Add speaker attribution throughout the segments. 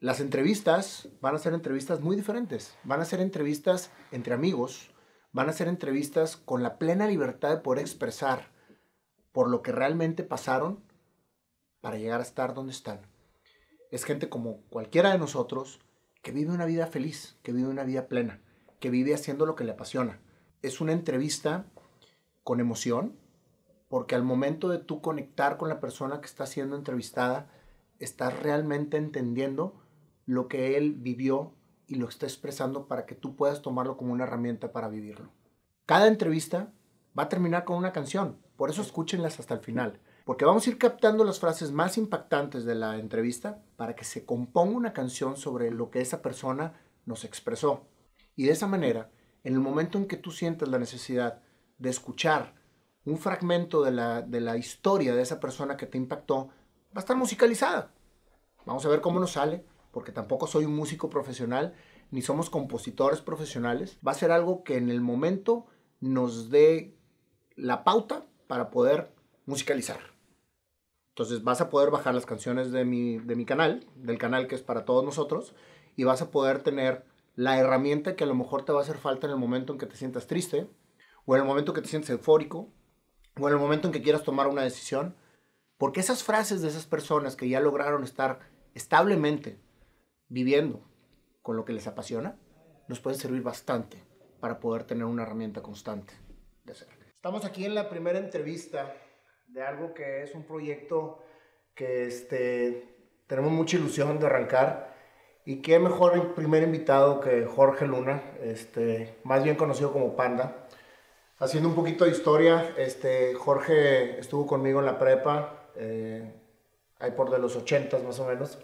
Speaker 1: Las entrevistas van a ser entrevistas muy diferentes. Van a ser entrevistas entre amigos, van a ser entrevistas con la plena libertad de poder expresar por lo que realmente pasaron para llegar a estar donde están. Es gente como cualquiera de nosotros que vive una vida feliz, que vive una vida plena, que vive haciendo lo que le apasiona. Es una entrevista con emoción, porque al momento de tú conectar con la persona que está siendo entrevistada, estás realmente entendiendo lo que él vivió y lo está expresando para que tú puedas tomarlo como una herramienta para vivirlo. Cada entrevista va a terminar con una canción, por eso escúchenlas hasta el final, porque vamos a ir captando las frases más impactantes de la entrevista para que se componga una canción sobre lo que esa persona nos expresó. Y de esa manera, en el momento en que tú sientas la necesidad de escuchar un fragmento de la, de la historia de esa persona que te impactó, va a estar musicalizada. Vamos a ver cómo nos sale, porque tampoco soy un músico profesional, ni somos compositores profesionales. Va a ser algo que en el momento nos dé la pauta para poder musicalizar. Entonces vas a poder bajar las canciones de mi, de mi canal, del canal que es para todos nosotros, y vas a poder tener la herramienta que a lo mejor te va a hacer falta en el momento en que te sientas triste, o en el momento que te sientes eufórico, o en el momento en que quieras tomar una decisión, porque esas frases de esas personas que ya lograron estar establemente viviendo con lo que les apasiona, nos pueden servir bastante para poder tener una herramienta constante de hacer. Estamos aquí en la primera entrevista de algo que es un proyecto que este, tenemos mucha ilusión de arrancar. Y qué mejor primer invitado que Jorge Luna, este, más bien conocido como Panda. Haciendo un poquito de historia, este, Jorge estuvo conmigo en la prepa, eh, ahí por de los 80 más o menos,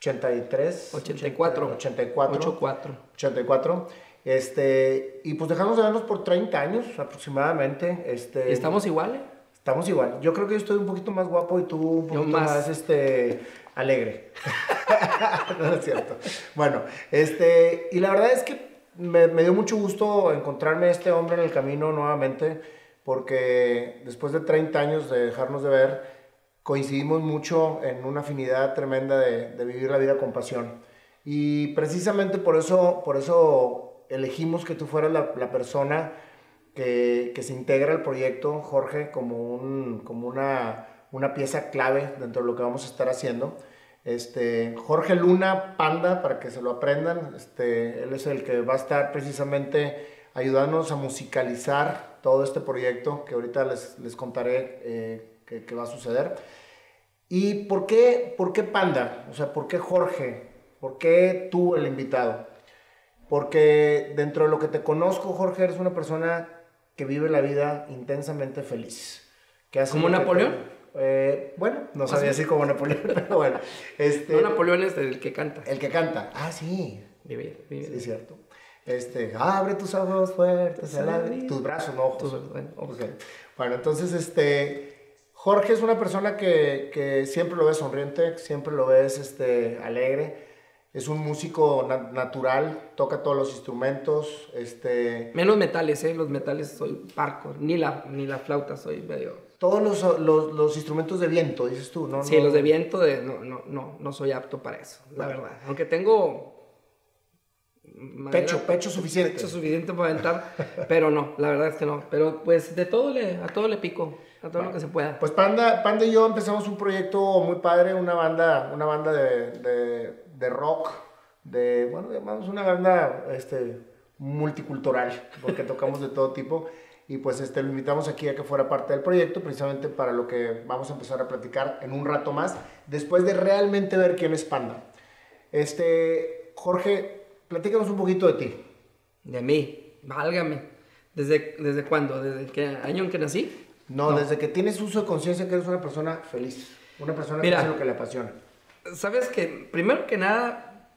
Speaker 1: 83.
Speaker 2: 84.
Speaker 1: 84.
Speaker 2: 84.
Speaker 1: 84. Este, y pues dejamos de vernos por 30 años aproximadamente. Este,
Speaker 2: ¿Estamos iguales?
Speaker 1: Estamos igual. Yo creo que yo estoy un poquito más guapo y tú un poquito más. este, alegre. no, es cierto. Bueno, este, y la verdad es que me, me, dio mucho gusto encontrarme a este hombre en el camino nuevamente, porque después de 30 años de dejarnos de ver, coincidimos mucho en una afinidad tremenda de, de vivir la vida con pasión. Y precisamente por eso, por eso elegimos que tú fueras la, la persona que, que, se integra al proyecto, Jorge, como, un, como una, una pieza clave dentro de lo que vamos a estar haciendo. Este, Jorge Luna Panda, para que se lo aprendan, este, él es el que va a estar precisamente ayudándonos a musicalizar todo este proyecto que ahorita les, les contaré eh, que, que, va a suceder. ¿Y por qué, por qué Panda? O sea, ¿por qué Jorge? ¿Por qué tú el invitado? Porque dentro de lo que te conozco, Jorge, eres una persona que vive la vida intensamente feliz. Que hace
Speaker 2: ¿Como Napoleón?
Speaker 1: Te, eh, bueno, no sabía así como Napoleón, pero bueno. Este,
Speaker 2: no, Napoleón es el que canta.
Speaker 1: El que canta. Ah, sí.
Speaker 2: Vivir, vivir.
Speaker 1: Sí, es cierto. Este, abre tus ojos fuertes, tus brazos, no ojos.
Speaker 2: Tus, bueno, ojos.
Speaker 1: Okay. bueno, entonces, este, Jorge es una persona que, que, siempre lo ves sonriente, siempre lo ves este, alegre. Es un músico na natural, toca todos los instrumentos. Este...
Speaker 2: Menos metales, ¿eh? Los metales soy parco, ni la, ni la flauta soy medio...
Speaker 1: Todos los, los, los instrumentos de viento, dices tú, ¿no?
Speaker 2: Sí,
Speaker 1: no...
Speaker 2: los de viento, de, no, no, no, no soy apto para eso, la verdad. Aunque tengo...
Speaker 1: Pecho, pecho suficiente.
Speaker 2: Pecho suficiente para aventar, pero no, la verdad es que no. Pero pues de todo le, a todo le pico, a todo bueno, lo que se pueda.
Speaker 1: Pues Panda, Panda y yo empezamos un proyecto muy padre, una banda, una banda de, de, de rock, de, bueno, llamamos una banda este, multicultural, porque tocamos de todo tipo. Y pues este, lo invitamos aquí a que fuera parte del proyecto, precisamente para lo que vamos a empezar a platicar en un rato más, después de realmente ver quién es Panda. Este, Jorge, platícanos un poquito de ti.
Speaker 2: De mí, válgame. ¿Desde, desde cuándo? ¿Desde qué año en que nací?
Speaker 1: No, no. desde que tienes uso de conciencia que eres una persona feliz, una persona
Speaker 2: Mira,
Speaker 1: que hace lo que le apasiona.
Speaker 2: Sabes que, primero que nada,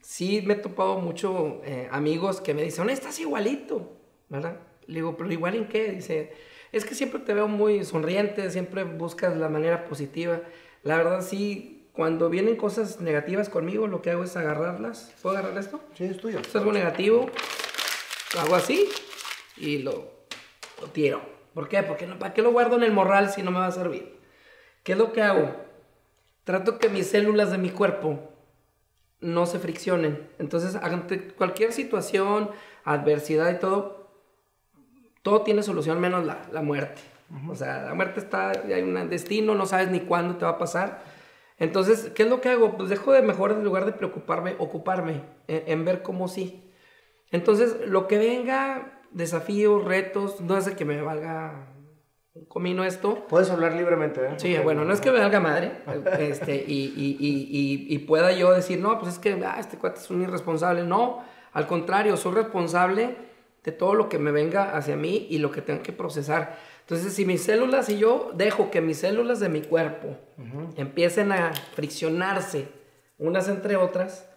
Speaker 2: sí me he topado mucho eh, amigos que me dicen, estás igualito, ¿verdad? Le digo, pero igual en qué? Dice, es que siempre te veo muy sonriente, siempre buscas la manera positiva. La verdad sí, cuando vienen cosas negativas conmigo, lo que hago es agarrarlas. ¿Puedo agarrar esto?
Speaker 1: Sí, es tuyo.
Speaker 2: Esto es algo negativo, lo hago así y lo, lo tiro. ¿Por qué? Porque no, ¿para qué lo guardo en el morral si no me va a servir? ¿Qué es lo que hago? Trato que mis células de mi cuerpo no se friccionen. Entonces, ante cualquier situación, adversidad y todo, todo tiene solución menos la, la muerte. O sea, la muerte está, hay un destino, no sabes ni cuándo te va a pasar. Entonces, ¿qué es lo que hago? Pues dejo de mejor, en lugar de preocuparme, ocuparme en, ver cómo sí. Entonces, lo que venga, desafíos, retos, no hace que me valga un comino esto.
Speaker 1: Puedes hablar libremente, ¿eh?
Speaker 2: Sí, bueno, no es que me valga madre este, y, y, y, y, pueda yo decir, no, pues es que ah, este cuate es un irresponsable. No, al contrario, soy responsable de todo lo que me venga hacia mí y lo que tengo que procesar. Entonces, si mis células y yo dejo que mis células de mi cuerpo empiecen a friccionarse unas entre otras,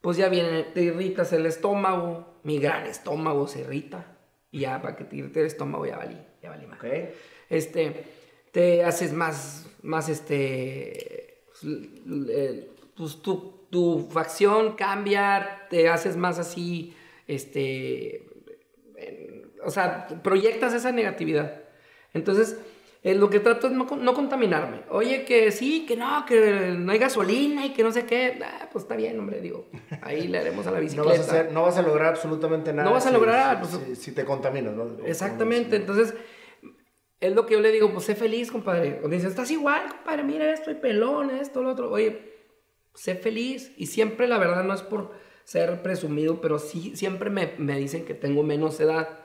Speaker 2: pues ya viene, te irritas el estómago, mi gran estómago se irrita, y ya para que te irrite el estómago ya valí, ya valí más. Este, te haces más, más este, pues, tu, tu facción cambia, te haces más así, este, o sea, proyectas esa negatividad. Entonces, eh, lo que trato es no, no, contaminarme. Oye, que sí, que no, que no hay gasolina y que no sé qué. Ah, pues está bien, hombre, digo. Ahí le haremos a la bicicleta.
Speaker 1: No vas a, lograr absolutamente nada.
Speaker 2: No vas a lograr.
Speaker 1: Si, pues, si, te contaminas, ¿no?
Speaker 2: Exactamente. Entonces, es lo que yo le digo, pues sé feliz, compadre. O dice, estás igual, compadre, mira, estoy pelón, esto, lo otro. Oye, sé feliz. Y siempre, la verdad, no es por ser presumido, pero sí, siempre me, me dicen que tengo menos edad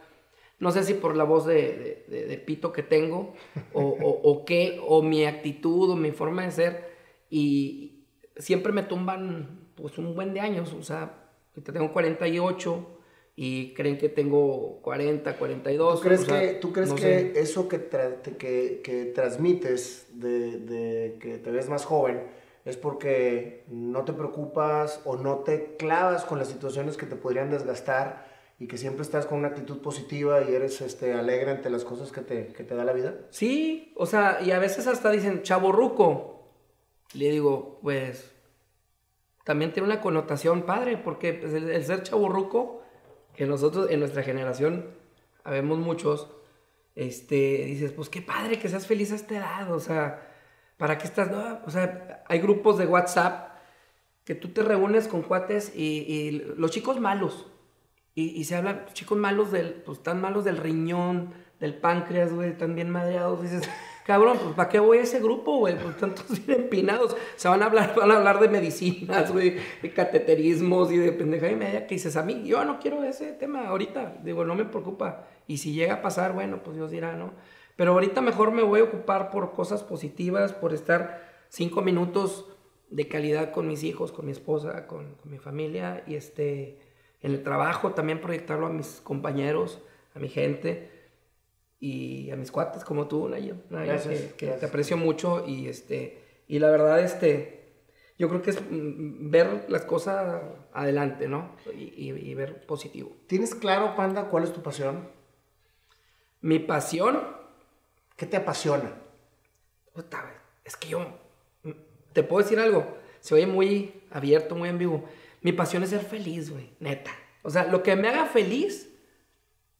Speaker 2: no sé si por la voz de, pito que tengo, o, qué, o mi actitud, o mi forma de ser, y siempre me tumban pues un buen de años, o sea, tengo 48 y creen que tengo 40, 42.
Speaker 1: ¿Tú crees que, ¿tú crees que eso que, que, que, transmites de, de que te ves más joven es porque no te preocupas o no te clavas con las situaciones que te podrían desgastar? Y que siempre estás con una actitud positiva y eres este, alegre ante las cosas que te, que te da la vida?
Speaker 2: Sí, o sea, y a veces hasta dicen chaborruco. Le digo, pues también tiene una connotación padre, porque pues, el, ser chaborruco, que nosotros en nuestra generación habemos muchos, este, dices, pues qué padre que seas feliz a esta edad, o sea, ¿para qué estás? No? O sea, hay grupos de WhatsApp que tú te reúnes con cuates y, y los chicos malos, y, y se habla, chicos malos del, pues tan malos del riñón, del páncreas, güey, están bien madreados. Dices, cabrón, pues ¿para qué voy a ese grupo, güey? Pues tantos bien empinados. Se van a hablar, van a hablar de medicinas, güey, de cateterismos y de pendeja y media que dices, a mí, yo no quiero ese tema ahorita. Digo, no me preocupa. Y si llega a pasar, bueno, pues Dios dirá, ¿no? Pero ahorita mejor me voy a ocupar por cosas positivas, por estar cinco minutos de calidad con mis hijos, con mi esposa, con mi familia y este en el trabajo también proyectarlo a mis compañeros, a mi gente y a mis cuates como tú, Nayo. que, te aprecio mucho y este y la verdad este yo creo que es mm, ver las cosas adelante, ¿no? Y, ver positivo.
Speaker 1: ¿Tienes claro, Panda, cuál es tu pasión?
Speaker 2: Mi pasión.
Speaker 1: ¿Qué te apasiona?
Speaker 2: es que yo mm, te puedo decir algo. Se oye muy abierto, muy en vivo. Mi pasión es ser feliz, güey, neta. O sea, lo que me haga feliz,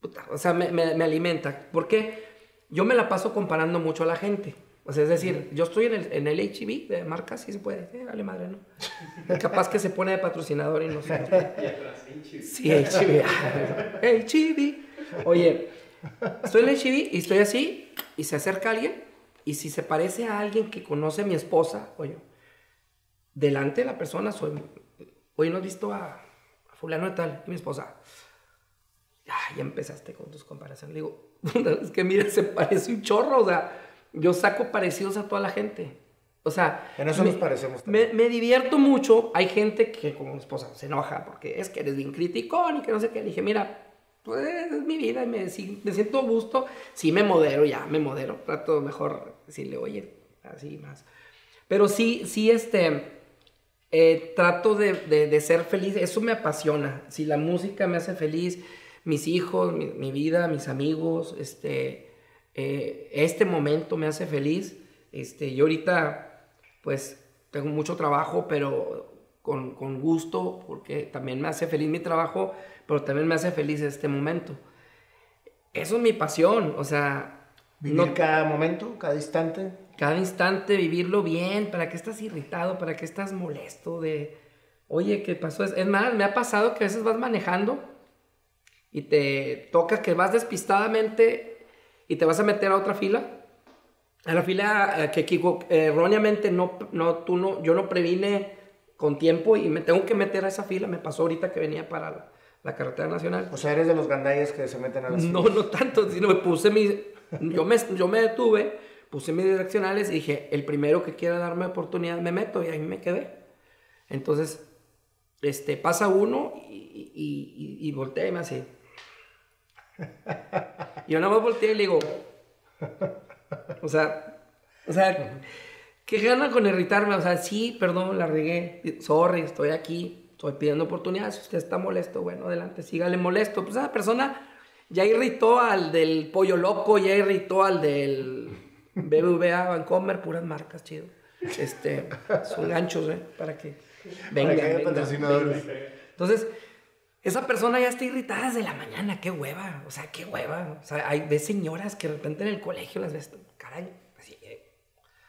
Speaker 2: puta, o sea, me, me, me, alimenta. Porque yo me la paso comparando mucho a la gente. O sea, es decir, yo estoy en el, en el HIV de marca, sí se puede. Eh, vale madre, ¿no? Capaz que se pone de patrocinador y no sé. sí, HIV. HIV. Oye, estoy en el HIV y estoy así y se acerca alguien y si se parece a alguien que conoce a mi esposa, oye, delante de la persona soy Hoy no has visto a, fulano de tal, mi esposa. Ya, ya empezaste con tus comparaciones. Le digo, es que mira, se parece un chorro. O sea, yo saco parecidos a toda la gente. O sea,
Speaker 1: en eso nos parecemos.
Speaker 2: Me, me, divierto mucho. Hay gente que, como mi esposa, se enoja porque es que eres bien criticón y que no sé qué. Le dije, mira, pues es mi vida y me, me siento gusto. Sí, me modero ya, me modero. Trato mejor decirle, oye, así más. Pero sí, sí, este eh, trato de, de, ser feliz, eso me apasiona. Si la música me hace feliz, mis hijos, mi, vida, mis amigos, este, eh, este momento me hace feliz. Este, yo ahorita, pues, tengo mucho trabajo, pero con, con, gusto, porque también me hace feliz mi trabajo, pero también me hace feliz este momento. Eso es mi pasión, o sea...
Speaker 1: Vivir cada momento, cada instante
Speaker 2: cada instante vivirlo bien, ¿para qué estás irritado? ¿Para qué estás molesto de, Oye, ¿qué pasó? Es, más, me ha pasado que a veces vas manejando y te toca que vas despistadamente y te vas a meter a otra fila. A la fila eh, que erróneamente no, no, tú no, yo no previne con tiempo y me tengo que meter a esa fila. Me pasó ahorita que venía para la, la carretera nacional.
Speaker 1: O sea, eres de los gandallas que se meten a las
Speaker 2: No,
Speaker 1: filas.
Speaker 2: no tanto, sino me puse mis... Yo me, yo me detuve, puse mis direccionales y dije, el primero que quiera darme oportunidad me meto y ahí me quedé. Entonces, este, pasa uno y, y, y, y voltea y me yo nada más volteé y le digo... O sea, o sea, ¿qué gana con irritarme? O sea, sí, perdón, la regué. Sorry, estoy aquí, estoy pidiendo oportunidad. Si usted está molesto, bueno, adelante, sígale molesto. Pues esa persona ya irritó al del Pollo Loco, ya irritó al del BBVA Vancomer, puras marcas, chido. Este, son ganchos, ¿eh? Para que vengan,
Speaker 1: que
Speaker 2: vengan,
Speaker 1: patrocinadores.
Speaker 2: vengan. Entonces, esa persona ya está irritada desde la mañana, qué hueva, o sea, qué hueva. O sea, hay ves señoras que de repente en el colegio las ves, caray, así, eh,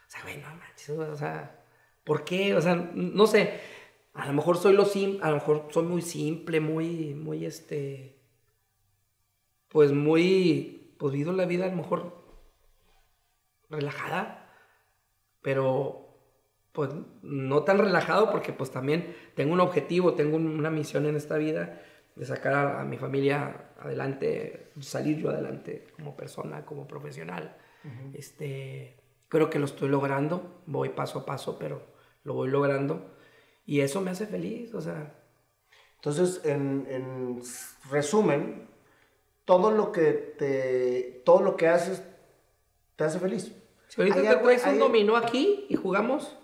Speaker 2: o sea, güey, no manches, o sea, ¿por qué? O sea, no sé, a lo mejor soy lo sim, a lo mejor soy muy simple, muy, muy, este, pues muy, pues vivo la vida a lo mejor relajada, pero pues no tan relajado porque pues también tengo un objetivo, tengo un- una misión en esta vida de sacar a, a mi familia adelante, salir yo adelante como persona, como profesional. Este, creo que lo estoy logrando, voy paso a paso, pero lo voy logrando y eso me hace feliz, o sea,
Speaker 1: Entonces, en, en resumen, todo lo que te, todo lo que haces te hace feliz.
Speaker 2: Si ahorita te traes un dominó aquí y jugamos,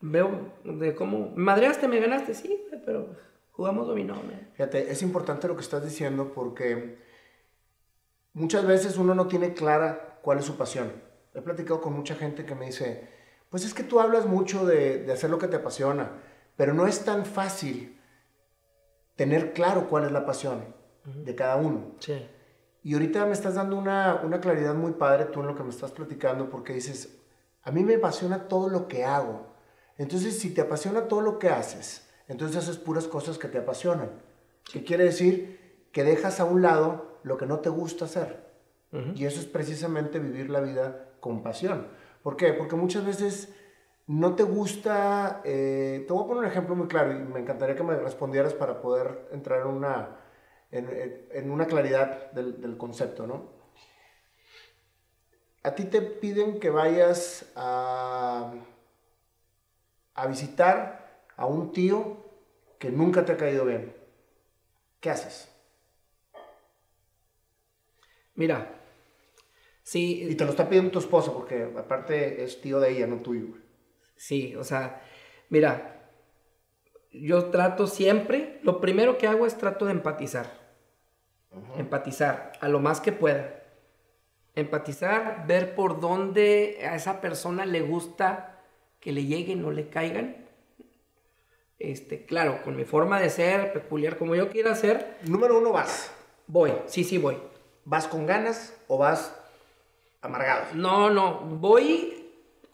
Speaker 2: veo de cómo... ¿Me madreaste, me ganaste, sí, pero jugamos dominó, man.
Speaker 1: Fíjate, es importante lo que estás diciendo porque muchas veces uno no tiene clara cuál es su pasión. He platicado con mucha gente que me dice, pues es que tú hablas mucho de, de hacer lo que te apasiona, pero no es tan fácil tener claro cuál es la pasión de cada uno.
Speaker 2: Sí.
Speaker 1: Y ahorita me estás dando una, una claridad muy padre tú en lo que me estás platicando porque dices, a mí me apasiona todo lo que hago. Entonces, si te apasiona todo lo que haces, entonces haces puras cosas que te apasionan. ¿Qué quiere decir? Que dejas a un lado lo que no te gusta hacer. Y eso es precisamente vivir la vida con pasión. ¿Por qué? Porque muchas veces no te gusta... eh, te voy a poner un ejemplo muy claro y me encantaría que me respondieras para poder entrar en una, en, una claridad del, del concepto, ¿no? A ti te piden que vayas a, a visitar a un tío que nunca te ha caído bien. ¿Qué haces?
Speaker 2: Mira, sí,
Speaker 1: Y te lo está pidiendo tu esposa porque aparte es tío de ella, no tuyo. güey.
Speaker 2: Sí, o sea, mira, yo trato siempre, lo primero que hago es trato de empatizar. Empatizar a lo más que pueda. Empatizar, ver por dónde a esa persona le gusta que le lleguen o le caigan. Este, claro, con mi forma de ser, peculiar como yo quiera ser,
Speaker 1: Número uno, vas.
Speaker 2: voy, sí, sí voy.
Speaker 1: ¿Vas con ganas o vas amargado?
Speaker 2: No, no, voy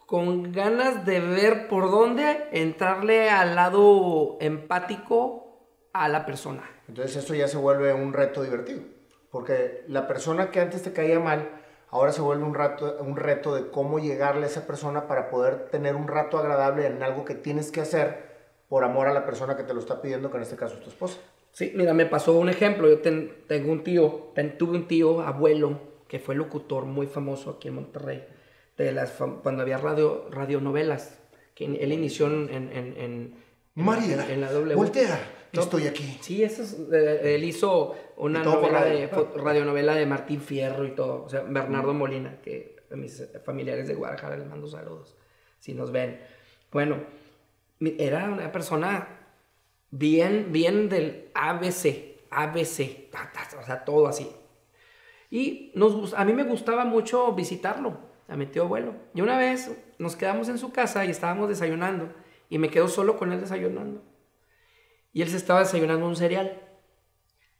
Speaker 2: con ganas de ver por dónde entrarle al lado empático a la persona.
Speaker 1: Entonces eso ya se vuelve un reto divertido. Porque la persona que antes te caía mal, ahora se vuelve un, rato, un reto de cómo llegarle a esa persona para poder tener un rato agradable en algo que tienes que hacer por amor a la persona que te lo está pidiendo, que en este caso es tu esposa.
Speaker 2: Sí, mira, me pasó un ejemplo. Yo ten- tengo un tío, ten- tuve un tío abuelo que fue locutor muy famoso aquí en Monterrey, de las cuando había radio, radionovelas, que él inició en, en, en- en-
Speaker 1: María,
Speaker 2: en la W.
Speaker 1: voltea,
Speaker 2: No,
Speaker 1: estoy aquí.
Speaker 2: Sí, eso es, eh, él hizo una novela
Speaker 1: radio.
Speaker 2: de, radionovela de Martín Fierro y todo, o sea, Bernardo Molina, que a mis familiares de Guadalajara les mando saludos, si nos ven. Bueno, era una persona bien, bien del ABC, ABC, o sea, todo así. Y nos, a mí me gustaba mucho visitarlo, a mi tío abuelo. Y una vez nos quedamos en su casa y estábamos desayunando, y me quedo solo con él desayunando. Y él se estaba desayunando un cereal.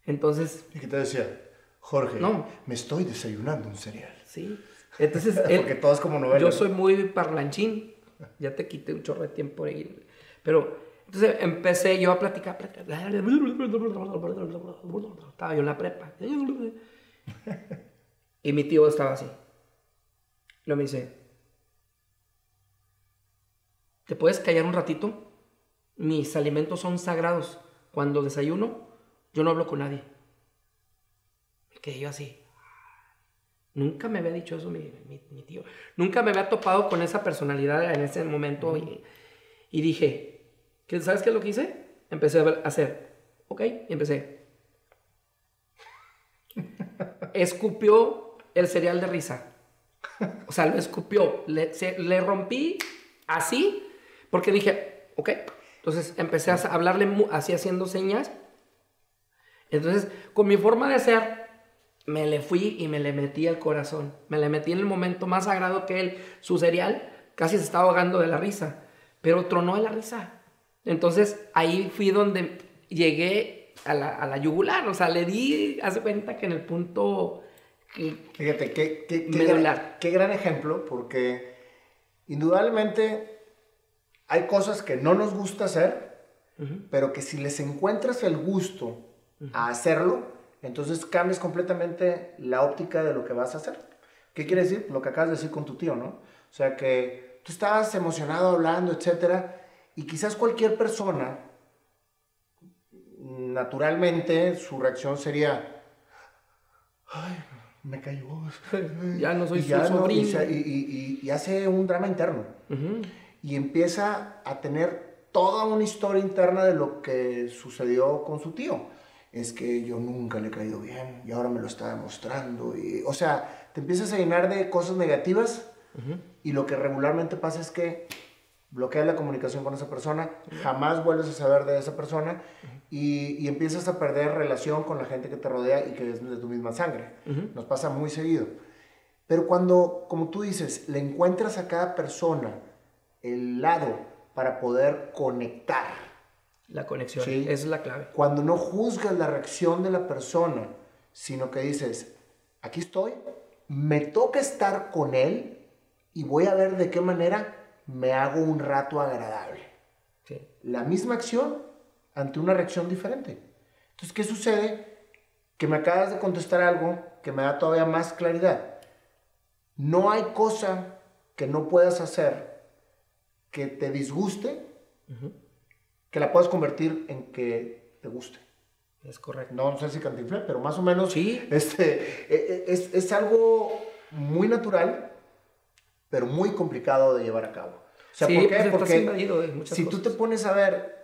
Speaker 2: Entonces,
Speaker 1: ¿Y qué te decía? Jorge,
Speaker 2: No.
Speaker 1: me estoy desayunando un cereal.
Speaker 2: sí. Entonces, él,
Speaker 1: Porque todo es como novela.
Speaker 2: yo soy muy parlanchín. Ya te quité un chorro de tiempo ahí. Pero Entonces empecé yo a platicar, platicar. Estaba yo en la prepa. Y mi tío estaba así. Lo me dice, ¿te puedes callar un ratito? Mis alimentos son sagrados. Cuando desayuno, yo no hablo con nadie. Me quedé yo así. Nunca me había dicho eso mi, mi, tío. Nunca me había topado con esa personalidad en ese momento. Y, y dije, ¿Sabes qué es lo que hice? Empecé a hacer. Ok, y empecé. Escupió el cereal de risa. O sea, lo escupió. Le, le rompí así porque dije, ok. Entonces empecé a hablarle así haciendo señas. Entonces, con mi forma de ser, me le fui y me le metí al corazón. Me le metí en el momento más sagrado que él. Su cereal casi se estaba ahogando de la risa, pero tronó de la risa. Entonces ahí fui donde llegué a la, a la yugular, o sea, le di, hace cuenta que en el punto...
Speaker 1: Que Fíjate, qué, qué, qué, gran, qué gran ejemplo, porque indudablemente hay cosas que no nos gusta hacer, pero que si les encuentras el gusto a hacerlo, entonces cambias completamente la óptica de lo que vas a hacer. ¿Qué quiere decir? Lo que acabas de decir con tu tío, ¿no? O sea, que tú estabas emocionado hablando, etcétera, y quizás cualquier persona, naturalmente, su reacción sería, ay, me cayó.
Speaker 2: Ya no soy su sobrino.
Speaker 1: y, hace un drama interno. Y empieza a tener toda una historia interna de lo que sucedió con su tío. Es que yo nunca le he caído bien y ahora me lo está demostrando. Y, o sea, te empiezas a llenar de cosas negativas y lo que regularmente pasa es que bloqueas la comunicación con esa persona, jamás vuelves a saber de esa persona y, empiezas a perder relación con la gente que te rodea y que es de tu misma sangre. Nos pasa muy seguido. Pero cuando, como tú dices, le encuentras a cada persona el lado para poder conectar.
Speaker 2: La conexión, es la clave.
Speaker 1: Cuando no juzgas la reacción de la persona, sino que dices, aquí estoy, me toca estar con él y voy a ver de qué manera me hago un rato agradable. La misma acción ante una reacción diferente. Entonces, ¿qué sucede? Que me acabas de contestar algo que me da todavía más claridad. No hay cosa que no puedas hacer que te disguste, que la puedas convertir en que te guste.
Speaker 2: Es correcto.
Speaker 1: No, sé si cantinflé, pero más o menos ¿Sí? este, e, e, es, es algo muy natural, pero muy complicado de llevar a cabo. O sea, ¿por qué? Pues, Porque si tú te pones a ver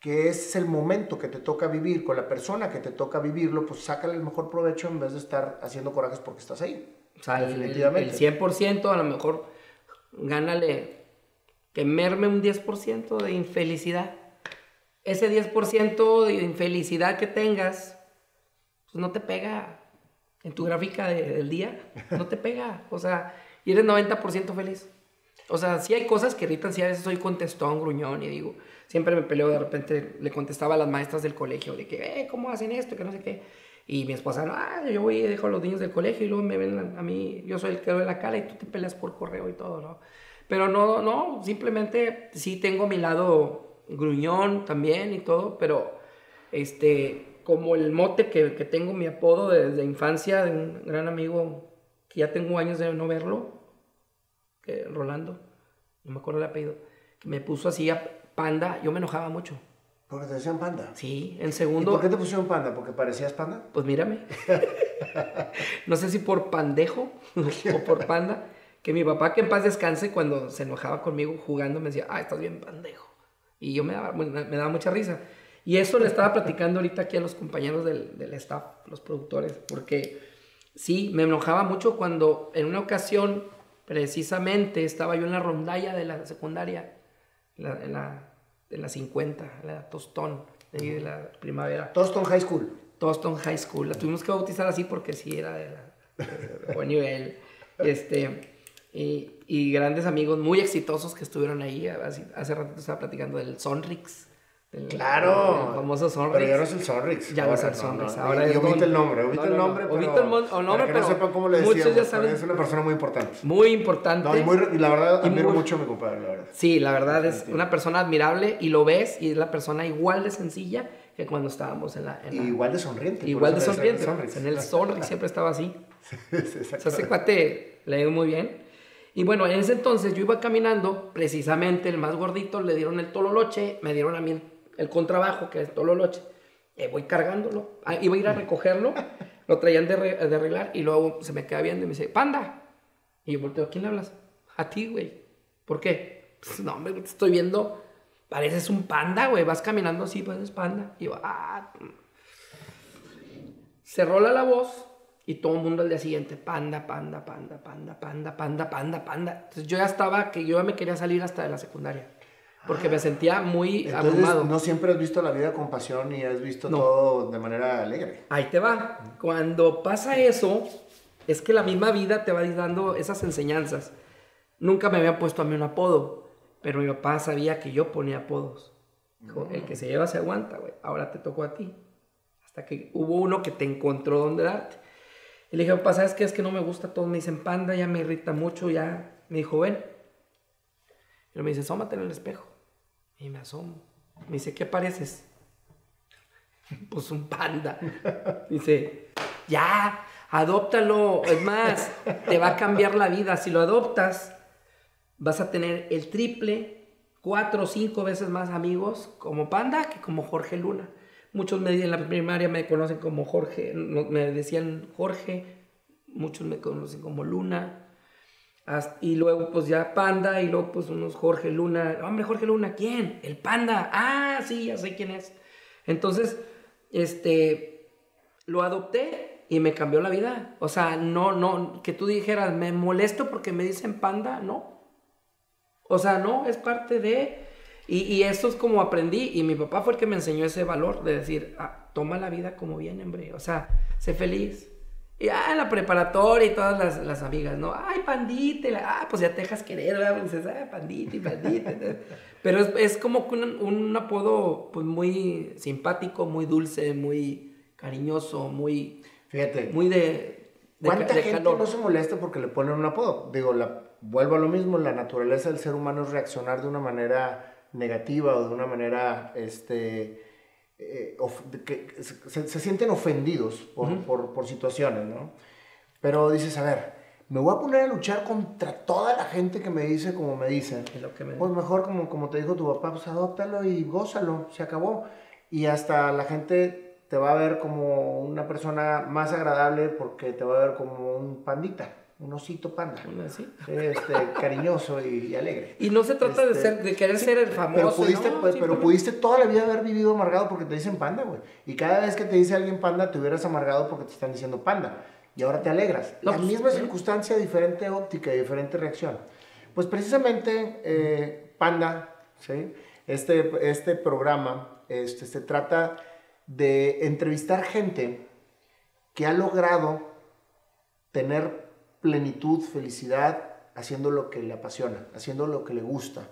Speaker 1: que es el momento que te toca vivir con la persona que te toca vivirlo, pues sácale el mejor provecho en vez de estar haciendo corajes porque estás ahí.
Speaker 2: O sea, definitivamente. El, 100% a lo mejor gánale que merme un 10% de infelicidad. Ese 10% de infelicidad que tengas, pues no te pega en tu gráfica del día, no te pega. O sea, y eres 90% feliz. O sea, sí hay cosas que irritan, sí a veces soy contestón, gruñón y digo, siempre me peleo, de repente le contestaba a las maestras del colegio de que, eh, ¿cómo hacen esto? Que no sé qué. Y mi esposa, no, ah, yo voy y dejo a los niños del colegio y luego me ven a mí, yo soy el que doy la cara y tú te peleas por correo y todo, ¿no? Pero no, no, simplemente sí tengo mi lado gruñón también y todo, pero este, como el mote que, que tengo, mi apodo desde infancia de un gran amigo que ya tengo años de no verlo, que Rolando, no me acuerdo el apellido, que me puso así a panda, yo me enojaba mucho.
Speaker 1: ¿Porque te decían panda?
Speaker 2: Sí, el segundo...
Speaker 1: ¿Y por qué te pusieron panda? ¿Porque parecías panda?
Speaker 2: Pues mírame. no sé si por pandejo o por panda, que mi papá, que en paz descanse, cuando se enojaba conmigo jugando, me decía, ah, estás bien pandejo. Y yo me daba, me daba mucha risa. Y eso le estaba platicando ahorita aquí a los compañeros del, del staff, los productores, porque sí, me enojaba mucho cuando en una ocasión Precisamente estaba yo en la rondalla de la secundaria, en la, de la 50, la Tostón, de, la primavera.
Speaker 1: Toston High School.
Speaker 2: Toston High School. La tuvimos que bautizar así porque sí era de, la, buen nivel. Este, y, grandes amigos muy exitosos que estuvieron ahí. Hace, hace rato estaba platicando del Sonrix,
Speaker 1: claro.
Speaker 2: El famoso Sonrix.
Speaker 1: Pero ya no es el Sonrix.
Speaker 2: Ya no es el Sonrix.
Speaker 1: Ahora es omite el nombre, omite el nombre.
Speaker 2: No, omite el, nombre,
Speaker 1: para que
Speaker 2: pero
Speaker 1: no sepan cómo le
Speaker 2: muchos
Speaker 1: decíamos,
Speaker 2: ya saben.
Speaker 1: Es una persona muy importante.
Speaker 2: Muy importante.
Speaker 1: No, y, muy, y la verdad,
Speaker 2: Y
Speaker 1: admiro
Speaker 2: muy-
Speaker 1: mucho a mi compadre, la verdad.
Speaker 2: Sí, la verdad es una persona admirable y lo ves y es la persona igual de sencilla que cuando estábamos en la... en
Speaker 1: Y
Speaker 2: la-
Speaker 1: igual de sonriente.
Speaker 2: igual de sonriente. En el Sonrix siempre estaba así. O sea, ese cuate le dio muy bien. Y bueno, en ese entonces yo iba caminando, precisamente el más gordito le dieron el tololoche, me dieron a mí el, contrabajo, que es el tololoche. Y voy cargándolo. Ah, iba a ir a recogerlo, lo traían de, re- de arreglar y luego se me queda viendo y me dice, panda. Y yo volteo, ¿a quién le hablas? A ti, güey. ¿Por qué? Pues, no, hombre, te estoy viendo, pareces un panda, güey. Vas caminando así, pareces panda. Y yo, ah. Se rola la voz y todo el mundo al día siguiente, panda, panda, panda, panda, panda, panda, panda, panda. Entonces yo ya estaba, que yo ya me quería salir hasta de la secundaria. Porque me sentía muy
Speaker 1: Entonces,
Speaker 2: abrumado.
Speaker 1: no siempre has visto la vida con pasión y has visto
Speaker 2: No.
Speaker 1: todo de manera alegre.
Speaker 2: Ahí te va. Cuando pasa eso, es que la misma vida te va dando esas enseñanzas. Nunca me habían puesto a mí un apodo, pero mi papá sabía que yo ponía apodos. Dijo, El que se lleva se aguanta, güey. Ahora te tocó a ti. Hasta que hubo uno que te encontró donde darte. Y le dije, papá, ¿sabes qué? Es que no me gusta. Todos me dicen panda, ya me irrita mucho, ya. Me dijo, ven. Y me dice, asómate en el espejo. Y me asomo. Me dice, ¿qué pareces? Pues un panda. Dice, ya, adóptalo. Es más, te va a cambiar la vida. Si lo adoptas, vas a tener el triple, cuatro o cinco veces más amigos como panda que como Jorge Luna. Muchos me, en la primaria me conocen como Jorge, me decían Jorge, muchos me conocen como Luna. Y luego pues ya Panda y luego pues unos Jorge Luna. Hombre, Jorge Luna, ¿quién? El Panda. Ah, sí, ya sé quién es. Entonces, este, lo adopté y me cambió la vida. O sea, no, no, que tú dijeras, me molesto porque me dicen Panda, no. O sea, no, es parte de... Y, y eso es como aprendí y mi papá fue el que me enseñó ese valor de decir, ah, toma la vida como viene, hombre. O sea, sé feliz. Y ah, en la preparatoria y todas las, las amigas, ¿no? Ay, la- ah, pues ya te dejas querer, ¿verdad? Pues dices, ah, pandita y pandita. Pero es, es como un, un apodo pues muy simpático, muy dulce, muy cariñoso, muy,
Speaker 1: Fíjate,
Speaker 2: muy de, de,
Speaker 1: ¿cuánta
Speaker 2: de
Speaker 1: gente
Speaker 2: calor.
Speaker 1: no se molesta porque le ponen un apodo? Digo, la, vuelvo a lo mismo, la naturaleza del ser humano es reaccionar de una manera negativa o de una manera, este, eh, of- que se, se sienten ofendidos por, por, por situaciones, ¿no? Pero dices, a ver, me voy a poner a luchar contra toda la gente que me dice como me dicen.
Speaker 2: Lo que me-
Speaker 1: Pues mejor, como, como te dijo tu papá, pues adóptalo y gózalo, se acabó. Y hasta la gente te va a ver como una persona más agradable porque te va a ver como un pandita, un osito panda.
Speaker 2: ¿Sí?
Speaker 1: Este, cariñoso y, y alegre.
Speaker 2: Y no se trata de,
Speaker 1: Este,
Speaker 2: ser, de querer ser el famoso.
Speaker 1: Pero pudiste,
Speaker 2: ¿no?
Speaker 1: pues,
Speaker 2: Sí,
Speaker 1: pero pudiste toda la vida haber vivido amargado porque te dicen panda, güey. Y cada vez que te dice alguien panda, te hubieras amargado porque te están diciendo panda. Y ahora te alegras.
Speaker 2: No,
Speaker 1: la
Speaker 2: pues,
Speaker 1: misma circunstancia, diferente óptica y diferente reacción. Pues precisamente, eh, Panda, ¿sí? este, este programa este, se trata de entrevistar gente que ha logrado tener plenitud, felicidad, haciendo lo que le apasiona, haciendo lo que le gusta.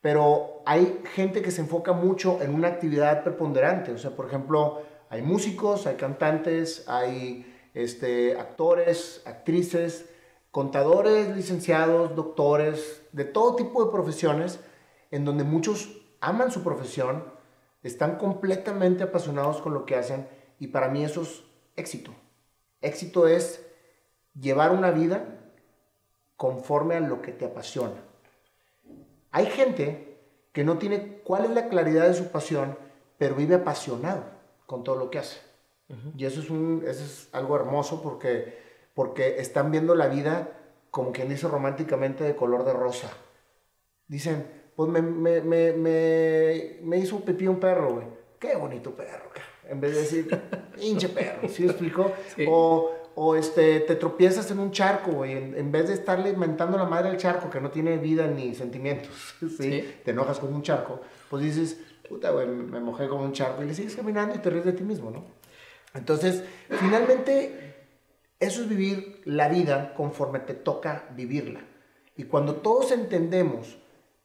Speaker 1: Pero hay gente que se enfoca mucho en una actividad preponderante. O sea, por ejemplo, hay músicos, hay cantantes, hay este, actores, actrices, contadores, licenciados, doctores, de todo tipo de profesiones, en donde muchos aman su profesión, están completamente apasionados con lo que hacen y para mí eso es éxito. Éxito es llevar una vida conforme a lo que te apasiona. Hay gente que no tiene cuál es la claridad de su pasión, pero vive apasionado con todo lo que hace. Y eso es, un, eso es algo hermoso porque, porque están viendo la vida, como quien dice románticamente, de color de rosa. Dicen, pues me, me, me, me, me hizo pipí un perro, güey. Qué bonito perro, ca-". en vez de decir, hinche perro, ¿sí me explicó?
Speaker 2: Sí.
Speaker 1: O, o este, te tropiezas en un charco, güey, en, en vez de estarle inventando la madre al charco que no tiene vida ni sentimientos, ¿sí?
Speaker 2: Sí.
Speaker 1: Te enojas con un charco, pues dices, puta, güey, me mojé con un charco y le sigues caminando y te ríes de ti mismo, ¿no? Entonces, finalmente, eso es vivir la vida conforme te toca vivirla. Y cuando todos entendemos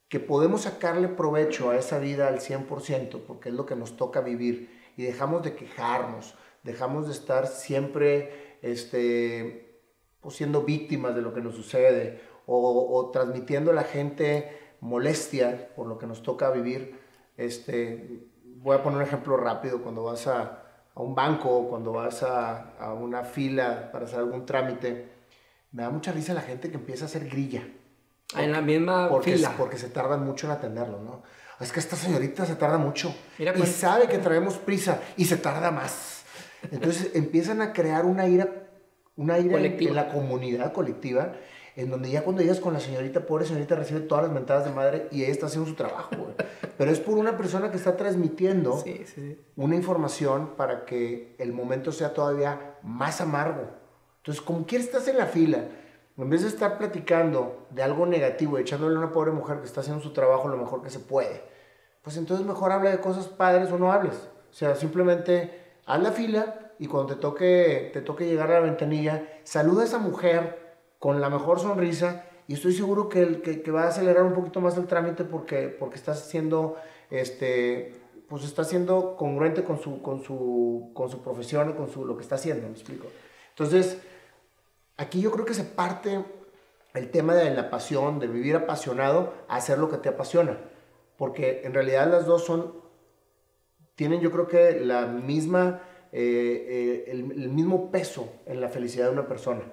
Speaker 1: que podemos sacarle provecho a esa vida al 100%, porque es lo que nos toca vivir, y dejamos de quejarnos, dejamos de estar siempre este, pues, siendo víctimas de lo que nos sucede, o, o, transmitiendo a la gente molestia por lo que nos toca vivir. Este, voy a poner un ejemplo rápido, cuando vas a, a un banco, cuando vas a, a una fila para hacer algún trámite, me da mucha risa la gente que empieza a hacer grilla
Speaker 2: en la misma
Speaker 1: porque,
Speaker 2: fila.
Speaker 1: Porque se tardan mucho en atenderlo, ¿no? Es que esta señorita se tarda mucho
Speaker 2: Mira,
Speaker 1: y
Speaker 2: pues-
Speaker 1: sabe que traemos prisa y se tarda más. Entonces empiezan a crear una ira, una ira en, la comunidad colectiva, en donde ya cuando llegas con la señorita, pobre señorita, recibe todas las mentadas de madre y ella está haciendo su trabajo, güey. Pero es por una persona que está transmitiendo
Speaker 2: Sí, sí, sí.
Speaker 1: una información para que el momento sea todavía más amargo. Entonces, como quieres, estás en la fila, en vez de estar platicando de algo negativo y echándole a una pobre mujer que está haciendo su trabajo lo mejor que se puede, pues entonces mejor habla de cosas padres o no hables. O sea, simplemente haz la fila y cuando te toque, te toque llegar a la ventanilla, saluda a esa mujer con la mejor sonrisa y estoy seguro que, el, que, va a acelerar un poquito más el trámite porque, porque estás haciendo, este, pues está siendo congruente con su, con su, con su profesión y con su, lo que está haciendo, ¿me explico? Entonces, aquí yo creo que se parte el tema de la pasión, de vivir apasionado, a hacer lo que te apasiona. Porque en realidad las dos son, tienen yo creo que la misma, eh, eh, el, el mismo peso en la felicidad de una persona.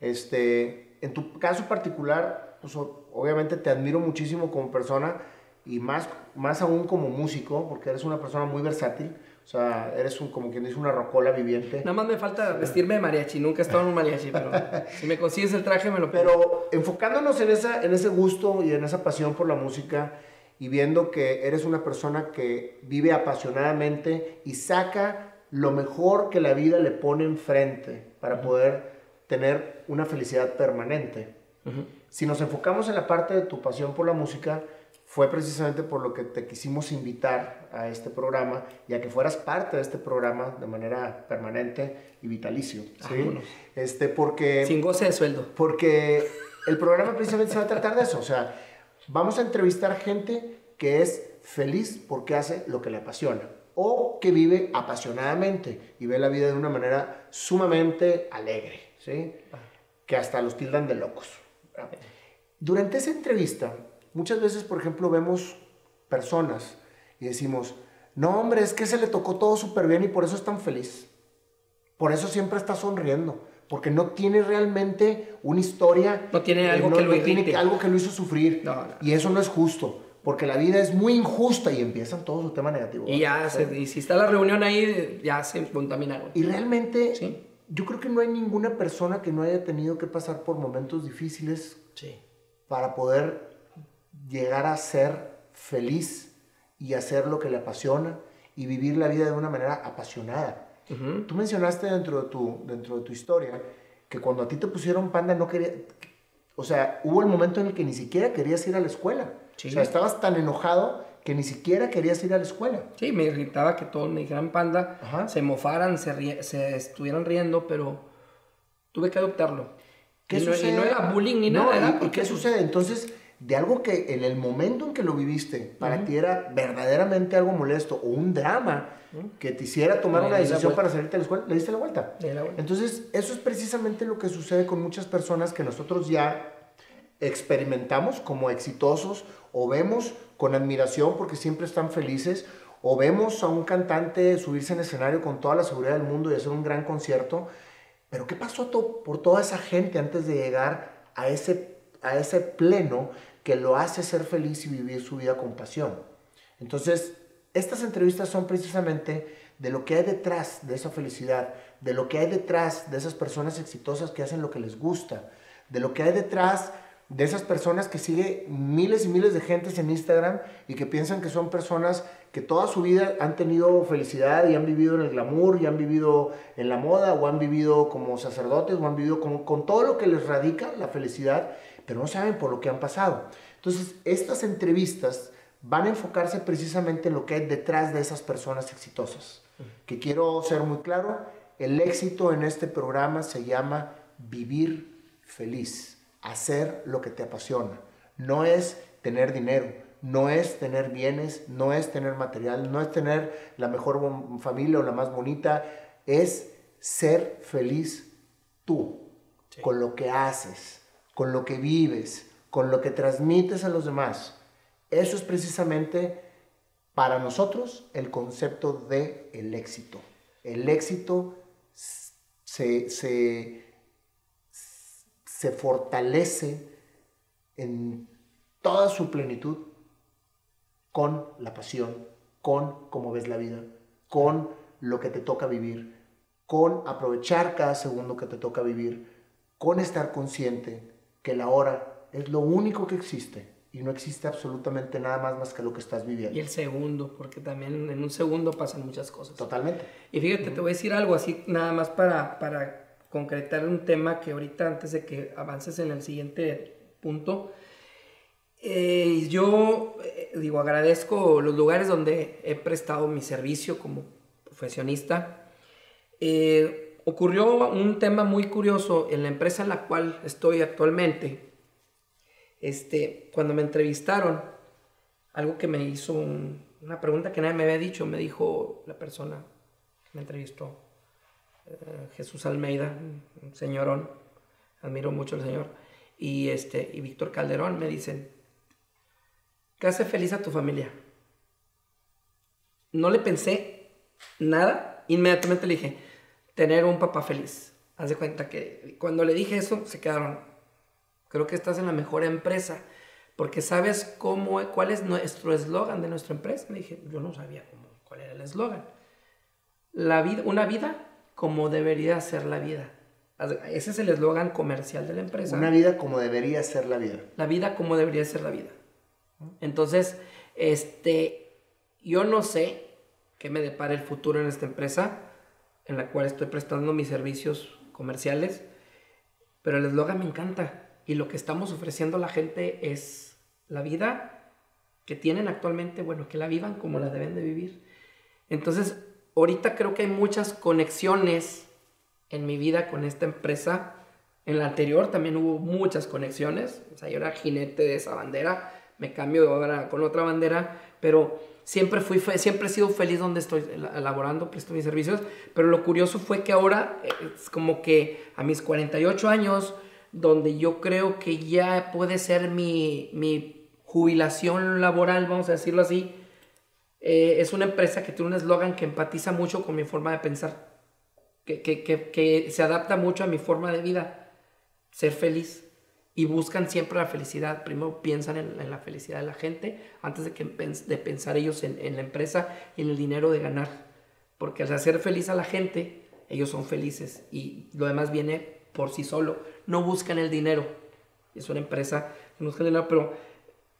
Speaker 1: Este, en tu caso particular, pues, obviamente te admiro muchísimo como persona y más, más aún como músico, porque eres una persona muy versátil. O sea, eres un, como quien dice, una rocola viviente.
Speaker 2: Nada más me falta vestirme de mariachi. Nunca he estado en un mariachi, pero si me consigues el traje me lo pongo.
Speaker 1: Pero enfocándonos en, esa, en ese gusto y en esa pasión por la música y viendo que eres una persona que vive apasionadamente y saca lo mejor que la vida le pone enfrente para poder tener una felicidad permanente. Si nos enfocamos en la parte de tu pasión por la música, fue precisamente por lo que te quisimos invitar a este programa y a que fueras parte de este programa de manera permanente y vitalicio. ¿sí?
Speaker 2: Vámonos.
Speaker 1: Este, porque
Speaker 2: Sin goce de sueldo.
Speaker 1: porque el programa precisamente se va a tratar de eso. O sea, vamos a entrevistar gente que es feliz porque hace lo que le apasiona o que vive apasionadamente y ve la vida de una manera sumamente alegre, ¿sí? Que hasta los tildan de locos. Durante esa entrevista, muchas veces, por ejemplo, vemos personas y decimos, no, hombre, es que se le tocó todo súper bien y por eso es tan feliz. Por eso siempre está sonriendo. Porque no tiene realmente una historia.
Speaker 2: No tiene algo que lo
Speaker 1: tiene
Speaker 2: irrite.
Speaker 1: algo que lo hizo sufrir.
Speaker 2: No.
Speaker 1: Y eso no es justo. Porque la vida es muy injusta y empiezan todo su tema negativo.
Speaker 2: Y ya, se- y si está la reunión ahí, ya se contaminaron.
Speaker 1: Y realmente,
Speaker 2: Sí.
Speaker 1: yo creo que no hay ninguna persona que no haya tenido que pasar por momentos difíciles
Speaker 2: Sí.
Speaker 1: para poder llegar a ser feliz y hacer lo que le apasiona y vivir la vida de una manera apasionada.
Speaker 2: Ujú.
Speaker 1: Tú mencionaste dentro de tu, dentro de tu historia que cuando a ti te pusieron panda no quería, o sea, hubo el momento en el que ni siquiera querías ir a la escuela.
Speaker 2: Sí.
Speaker 1: O sea, estabas tan enojado que ni siquiera querías ir a la escuela.
Speaker 2: Sí, me irritaba que todos me dijeran panda,
Speaker 1: Ajá.
Speaker 2: se mofaran, se, rie- se estuvieran riendo, pero tuve que adoptarlo.
Speaker 1: ¿Qué
Speaker 2: y, no, y
Speaker 1: sucede?
Speaker 2: no era bullying ni
Speaker 1: No,
Speaker 2: nada.
Speaker 1: ¿y- ¿Y, qué sucede? Entonces, de algo que en el momento en que lo viviste, para ti era verdaderamente algo molesto o un drama que te hiciera tomar una decisión para salirte de la escuela, le diste vuelta.
Speaker 2: La vuelta.
Speaker 1: Entonces, eso es precisamente lo que sucede con muchas personas que nosotros ya experimentamos como exitosos o vemos con admiración porque siempre están felices o vemos a un cantante subirse en escenario con toda la seguridad del mundo y hacer un gran concierto. Pero ¿qué pasó to- por toda esa gente antes de llegar a ese, a ese pleno que lo hace ser feliz y vivir su vida con pasión? Entonces, estas entrevistas son precisamente de lo que hay detrás de esa felicidad, de lo que hay detrás de esas personas exitosas que hacen lo que les gusta, de lo que hay detrás de esas personas que sigue miles y miles de gentes en Instagram y que piensan que son personas que toda su vida han tenido felicidad y han vivido en el glamour y han vivido en la moda o han vivido como sacerdotes o han vivido con, con todo lo que les radica la felicidad, pero no saben por lo que han pasado. Entonces, estas entrevistas van a enfocarse precisamente en lo que hay detrás de esas personas exitosas. Que quiero ser muy claro, el éxito en este programa se llama vivir feliz, hacer lo que te apasiona. No es tener dinero, no es tener bienes, no es tener material, no es tener la mejor familia o la más bonita, es ser feliz tú, con lo que haces, con lo que vives, con lo que transmites a los demás. Eso es precisamente para nosotros el concepto de el éxito. El éxito se, se, se fortalece en toda su plenitud con la pasión, con cómo ves la vida, con lo que te toca vivir, con aprovechar cada segundo que te toca vivir, con estar consciente que la hora es lo único que existe y no existe absolutamente nada más más que lo que estás viviendo.
Speaker 2: Y el segundo, porque también en un segundo pasan muchas cosas.
Speaker 1: Totalmente.
Speaker 2: Y fíjate, te voy a decir algo así, nada más para, para concretar un tema que ahorita, antes de que avances en el siguiente punto, eh, yo eh, digo, agradezco los lugares donde he prestado mi servicio como profesionista. Eh, ocurrió un tema muy curioso en la empresa en la cual estoy actualmente este, cuando me entrevistaron, algo que me hizo una pregunta que nadie me había dicho, me dijo la persona que me entrevistó, eh, Jesús Almeida, un señorón, admiro mucho al señor, y, este, y Víctor Calderón me dicen, ¿qué hace feliz a tu familia? No le pensé nada, inmediatamente le dije, tener un papá feliz. Haz de cuenta que cuando le dije eso, se quedaron, Creo que estás en la mejor empresa porque sabes cómo, cuál es nuestro eslogan de nuestra empresa. Me dije, yo no sabía cómo, cuál era el eslogan. La vida, una vida como debería ser la vida. Ese es el eslogan comercial de la empresa.
Speaker 1: Una vida como debería ser la vida.
Speaker 2: La vida como debería ser la vida. Entonces, este, yo no sé qué me depara el futuro en esta empresa en la cual estoy prestando mis servicios comerciales, pero el eslogan me encanta y lo que estamos ofreciendo a la gente es la vida que tienen actualmente, bueno, que la vivan como la deben de vivir. Entonces, ahorita creo que hay muchas conexiones en mi vida con esta empresa. En la anterior también hubo muchas conexiones. O sea, yo era jinete de esa bandera, me cambio ahora con otra bandera, pero siempre fui siempre he sido feliz donde estoy elaborando, presto mis servicios, pero lo curioso fue que ahora es como que a mis 48 años donde yo creo que ya puede ser mi, mi jubilación laboral, vamos a decirlo así. Eh, es una empresa que tiene un eslogan que empatiza mucho con mi forma de pensar, que, que, que, que, se adapta mucho a mi forma de vida, ser feliz. Y buscan siempre la felicidad. Primero piensan en, en la felicidad de la gente antes de, que, de pensar ellos en, en la empresa y en el dinero de ganar. Porque al hacer feliz a la gente, ellos son felices y lo demás viene por sí solo no buscan el dinero. Es una empresa que no busca el dinero, pero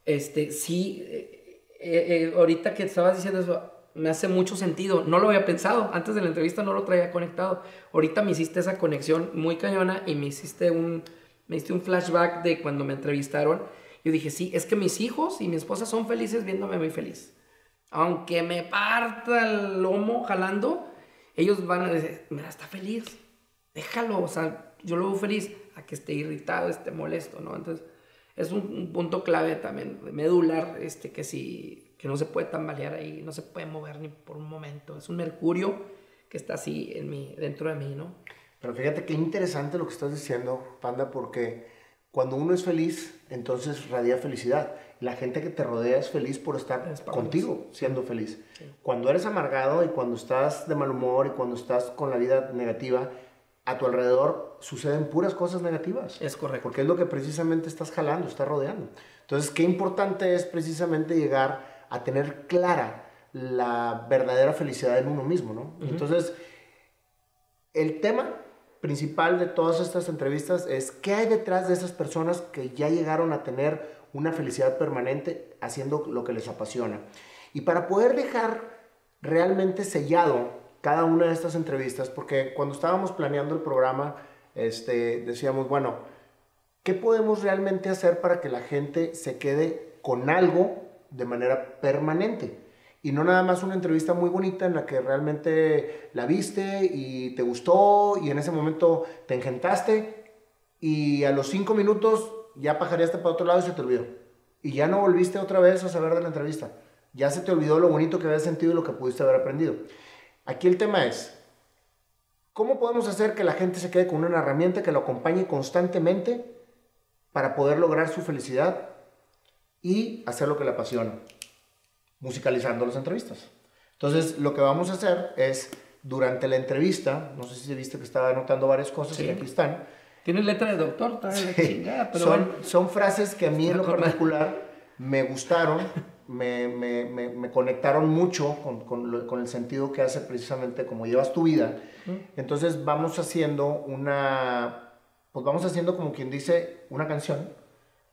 Speaker 2: este, sí, eh, eh, eh, ahorita que estabas diciendo eso, me hace mucho sentido. No lo había pensado. Antes de la entrevista no lo traía conectado. Ahorita me hiciste esa conexión muy cañona y me hiciste un, me hiciste un flashback de cuando me entrevistaron. Yo dije, sí, es que mis hijos y mi esposa son felices viéndome muy feliz. Aunque me parta el lomo jalando, ellos van a decir, mira, está feliz. Déjalo, o sea, yo lo veo feliz que esté irritado, esté molesto, ¿no? Entonces, es un, punto clave también, medular, este, que, si, que no se puede tambalear ahí, no se puede mover ni por un momento. Es un mercurio que está así en mí, dentro de mí, ¿no?
Speaker 1: Pero fíjate qué interesante lo que estás diciendo, Panda, porque cuando uno es feliz, entonces radia felicidad. La gente que te rodea es feliz por estar contigo, siendo feliz. Cuando eres amargado y cuando estás de mal humor y cuando estás con la vida negativa, a tu alrededor suceden puras cosas negativas.
Speaker 2: Es correcto.
Speaker 1: Porque es lo que precisamente estás jalando, estás rodeando. Entonces, qué importante es precisamente llegar a tener clara la verdadera felicidad en uno mismo, ¿no? Entonces, el tema principal de todas estas entrevistas es qué hay detrás de esas personas que ya llegaron a tener una felicidad permanente haciendo lo que les apasiona. Y para poder dejar realmente sellado cada una de estas entrevistas, porque cuando estábamos planeando el programa, este, decíamos, bueno, ¿qué podemos realmente hacer para que la gente se quede con algo de manera permanente? Y no nada más una entrevista muy bonita en la que realmente la viste y te gustó y en ese momento te engentaste y a los cinco minutos ya pajareaste para otro lado y se te olvidó. y ya no volviste otra vez a saber de la entrevista. Ya se te olvidó lo bonito que habías sentido y lo que pudiste haber aprendido. Aquí el tema es, ¿cómo podemos hacer que la gente se quede con una herramienta que lo acompañe constantemente para poder lograr su felicidad y hacer lo que le apasiona? Musicalizando las entrevistas. Entonces, lo que vamos a hacer es, durante la entrevista, no sé si viste que estaba anotando varias cosas y aquí están,
Speaker 2: tiene letra de doctor,
Speaker 1: sí. pero son, son frases que a mí en lo particular me gustaron, me, me, me, conectaron mucho con, con, con, el sentido que hace precisamente como llevas tu vida. Entonces vamos haciendo una, pues vamos haciendo como quien dice una canción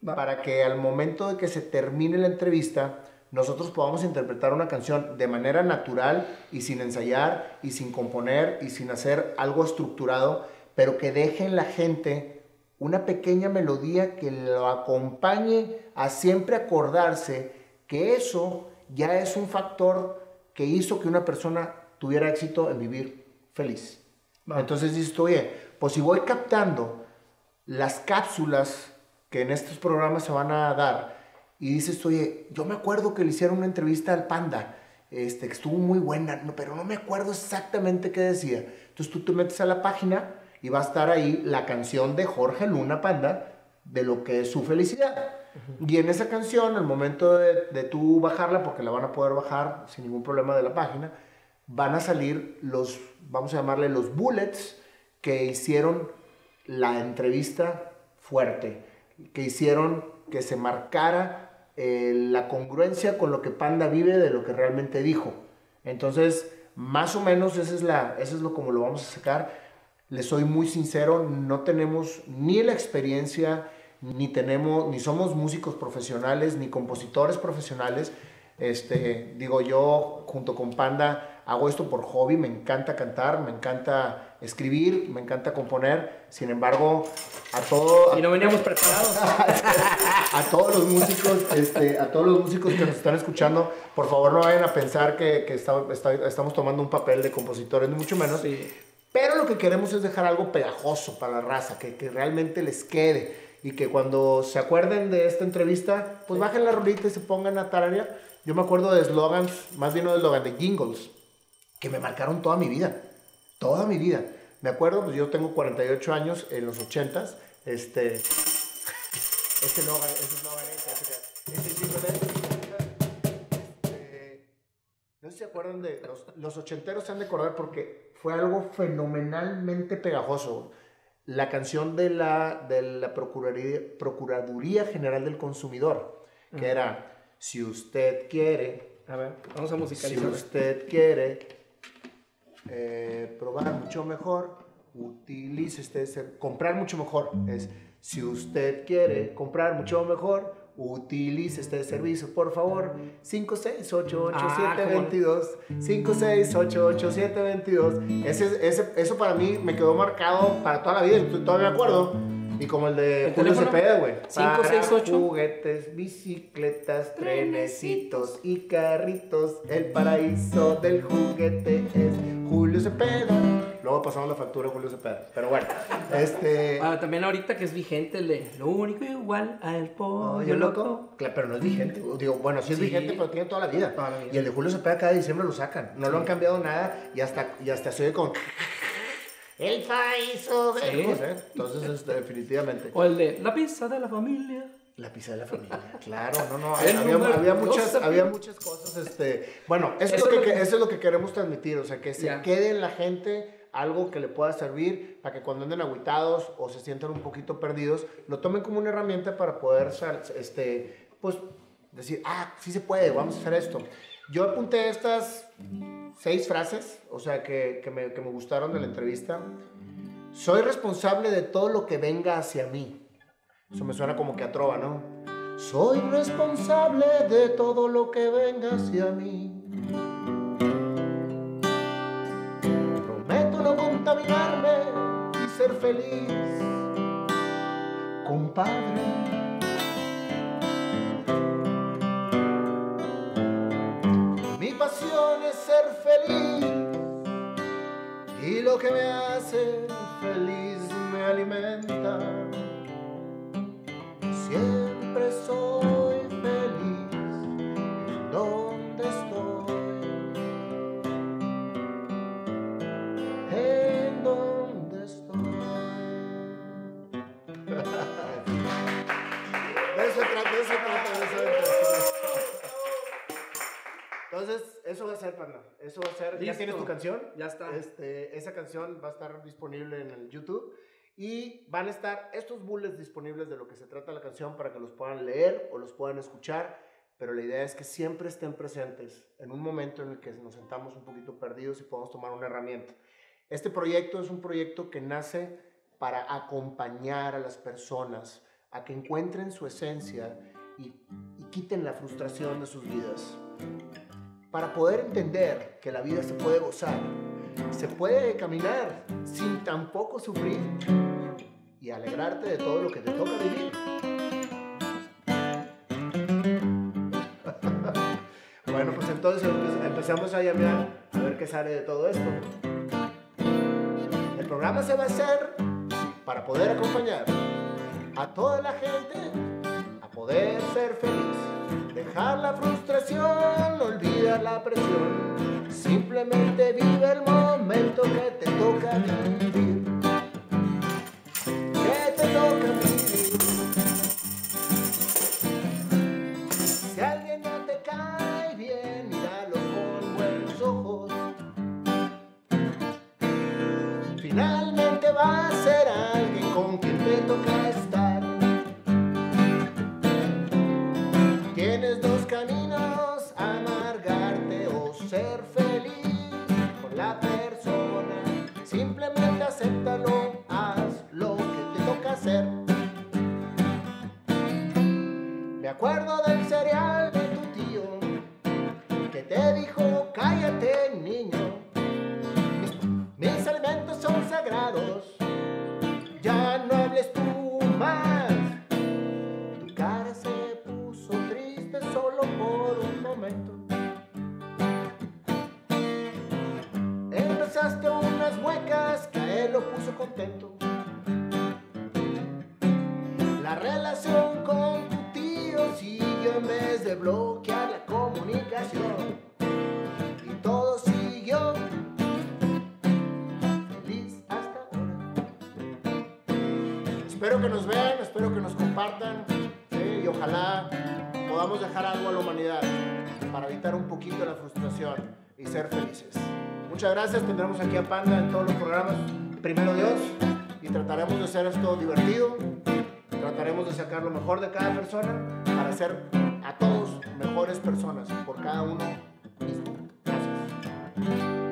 Speaker 1: para que al momento de que se termine la entrevista nosotros podamos interpretar una canción de manera natural y sin ensayar y sin componer y sin hacer algo estructurado pero que deje en la gente una pequeña melodía que lo acompañe a siempre acordarse que eso ya es un factor que hizo que una persona tuviera éxito en vivir feliz. Entonces dices, oye, pues si voy captando las cápsulas que en estos programas se van a dar y dices, oye, yo me acuerdo que le hicieron una entrevista al panda, este, que estuvo muy buena, pero no me acuerdo exactamente qué decía. Entonces tú te metes a la página y va a estar ahí la canción de Jorge Luna Panda de lo que es su felicidad. Y en esa canción, al momento de, de tú bajarla, porque la van a poder bajar sin ningún problema de la página, van a salir los, vamos a llamarle los bullets que hicieron la entrevista fuerte, que hicieron que se marcara eh, la congruencia con lo que Panda vive de lo que realmente dijo. Entonces, más o menos, eso es, la, eso es lo como lo vamos a sacar les soy muy sincero, no tenemos ni la experiencia, ni tenemos, ni somos músicos profesionales, ni compositores profesionales. Este, digo yo, junto con Panda, hago esto por hobby, me encanta cantar, me encanta escribir, me encanta componer. Sin embargo, a todos...
Speaker 2: Y no veníamos preparados.
Speaker 1: a todos los músicos, este, a todos los músicos que nos están escuchando, por favor no vayan a pensar que, que estamos tomando un papel de compositores, ni mucho menos. Sí. Pero lo que queremos es dejar algo pegajoso para la raza, que, que realmente les quede y que cuando se acuerden de esta entrevista, pues bajen la rolita y se pongan a tararear. Yo me acuerdo de slogans, más bien no de slogans, de jingles, que me marcaron toda mi vida, toda mi vida. Me acuerdo, pues yo tengo 48 años en los 80s, este, este eslogan, este eslogan, este, este jingle no sé si se acuerdan de los, los ochenteros se han de acordar porque fue algo fenomenalmente pegajoso. La canción de la, de la Procuraduría, Procuraduría General del Consumidor, que era, si usted quiere...
Speaker 2: A ver, vamos a musicalizar.
Speaker 1: Si usted quiere eh, probar mucho mejor, utilice este, comprar mucho mejor. Es, si usted quiere comprar mucho mejor, utilice este servicio, por favor. 5688722. 5688722. Ese, ese, eso para mí me quedó marcado para toda la vida. Todavía de acuerdo. Y como el de Julio Cepeda, güey. 568. Juguetes, bicicletas, trenecitos y carritos. El paraíso del juguete es Julio Cepeda. Luego pasamos la factura a Julio Cepeda. Pero bueno, este...
Speaker 2: Ah, también ahorita que es vigente el de lo único igual al pollo loco.
Speaker 1: Claro, pero no es vigente. Digo, bueno, sí es vigente, pero tiene toda la, vida. Y el de Julio Cepeda cada diciembre lo sacan. No lo han cambiado nada y hasta, y hasta se oye con... El paraíso de... Sí. ¿eh? Entonces, este, definitivamente.
Speaker 2: O el de la pizza de la familia.
Speaker 1: La pizza de la familia, claro, no, no, había, muchas, había muchas cosas, este, bueno, eso, es lo que, eso es lo que queremos transmitir, o sea, que se quede en la gente algo que le pueda servir para que cuando anden aguitados o se sientan un poquito perdidos, lo tomen como una herramienta para poder, este, pues, decir, ah, sí se puede, vamos a hacer esto. Yo apunté estas seis frases, o sea, que, que, me, que me gustaron de la entrevista. Soy responsable de todo lo que venga hacia mí. Eso me suena como que a trova, ¿no? Soy responsable de todo lo que venga hacia mí. contaminarme y ser feliz, compadre. Mi pasión es ser feliz lo que me hace feliz me alimenta. Siempre soy a ser, Panda. Eso va a ser. Ya tienes tu canción.
Speaker 2: Ya está.
Speaker 1: Este, esa canción va a estar disponible en el YouTube. Y van a estar estos bullets disponibles de lo que se trata la canción para que los puedan leer o los puedan escuchar. Pero la idea es que siempre estén presentes en un momento en el que nos sentamos un poquito perdidos y podamos tomar una herramienta. Este proyecto es un proyecto que nace para acompañar a las personas a que encuentren su esencia y, y quiten la frustración de sus vidas. Para poder entender que la vida se puede gozar, se puede caminar sin tampoco sufrir y alegrarte de todo lo que te toca vivir. bueno, pues entonces empe- empezamos a llamar a ver qué sale de todo esto. El programa se va a hacer para poder acompañar a toda la gente a poder ser feliz. Dejar la frustración, olvidar la presión. Simplemente vive el momento que te toca vivir. Que te toca vivir. Simplemente acéptalo, haz lo que te toca hacer. Me acuerdo del felices. Muchas gracias, tendremos aquí a Panda en todos los programas, primero Dios, y trataremos de hacer esto divertido, trataremos de sacar lo mejor de cada persona para ser a todos mejores personas por cada uno mismo. Gracias.